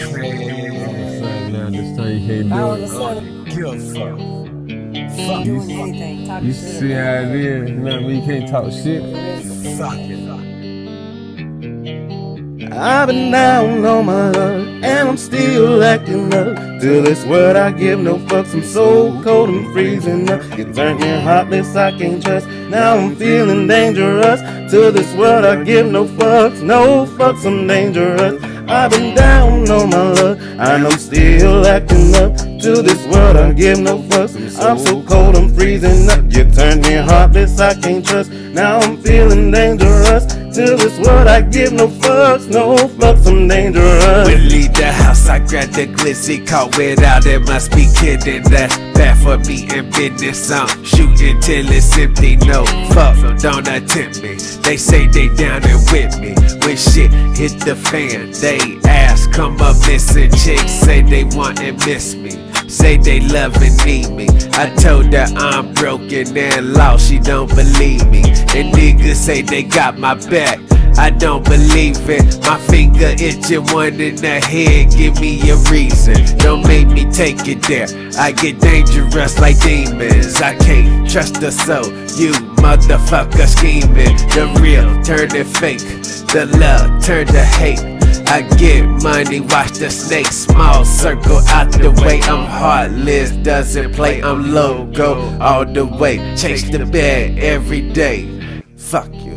This you can't I do was it. a Give a fuck. Fuck. Doing anything. Talking You shit see how it is? Now you can't talk shit. Fuck it. I've been down on my luck, and I'm still acting up. To this world, I give no fucks. I'm so cold, I'm freezing up. You turn me heartless, I can't trust. Now I'm feeling dangerous. To this world, I give no fucks. No fucks, I'm dangerous. I've been down on my luck, and I'm still acting up. To this world, I give no fucks. I'm so cold, I'm freezing up. You turn me heartless, I can't trust. Now I'm feeling dangerous. To this world, I give no fucks, no fucks, I'm dangerous. When leave the house, I grab the glizzy, caught without it, must be kidding. That's bad for me in business. I'm shooting till it's empty. No fuck, don't attempt me. They say they down and with me. When shit hit the fan, they ask, come up missing. Chicks say they want and miss me. Say they love and need me. I told her I'm broken and lost, she don't believe me. And niggas say they got my back. I don't believe it. My finger itching, one in the head. Give me a reason. Don't make me take it there. I get dangerous like demons. I can't trust the soul. You motherfucker scheming. The real turn to fake. The love turn to hate. I get money, watch the snake small circle out the way. I'm heartless, doesn't play. I'm logo all the way. Chase the bag every day. Fuck you.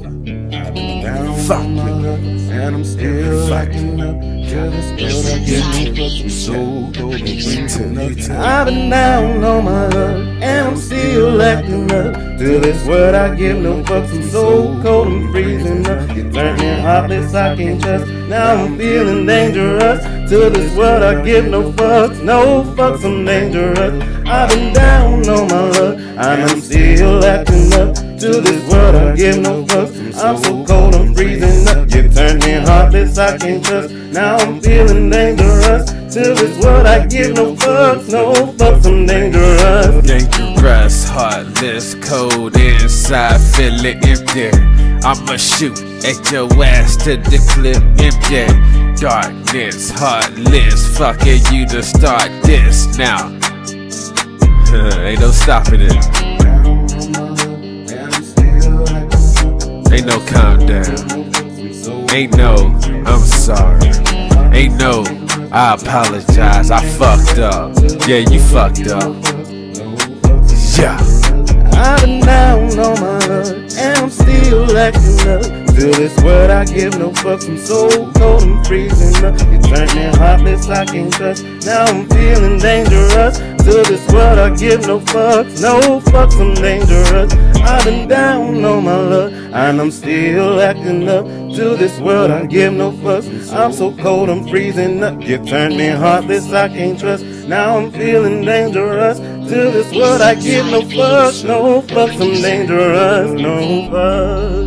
Fuck you. And I'm still acting up. To this world, I give no fucks. I'm so cold, I'm freezing up. I've been down on my luck, and I'm still acting up. To this world, I give no fucks. I'm so cold, I'm freezing up. You turn me heartless, I can't trust. Now I'm feeling dangerous. To this world, I give no fucks, no fucks, I'm dangerous. I've been down on my luck, and I'm still acting up. To this world, I give no fucks. I'm so cold, I'm freezing up. Me heartless, I can't trust. Now I'm feeling dangerous. To this world, I give no fucks, no fucks, I'm dangerous. Dangerous, heartless, cold inside, feeling empty. I'ma shoot at your ass to the clip empty. Darkness, heartless, fucking you to start this now. Ain't no stopping it. Ain't no calm down. Ain't no, I'm sorry. Ain't no, I apologize. I fucked up. Yeah, you fucked up. Yeah. I've been down on my luck, and I'm still acting up. To this world, I give no fucks. I'm so cold, I'm freezing up. You turn me heartless, I can't trust. Now I'm feeling dangerous. To this world, I give no fucks, no fucks, I'm dangerous. I've been down on my and I'm still acting up. To this world, I give no fucks. I'm so cold, I'm freezing up. You turned me heartless, I can't trust. Now I'm feeling dangerous. To this world, I give no fucks, no fucks, I'm dangerous, no fucks.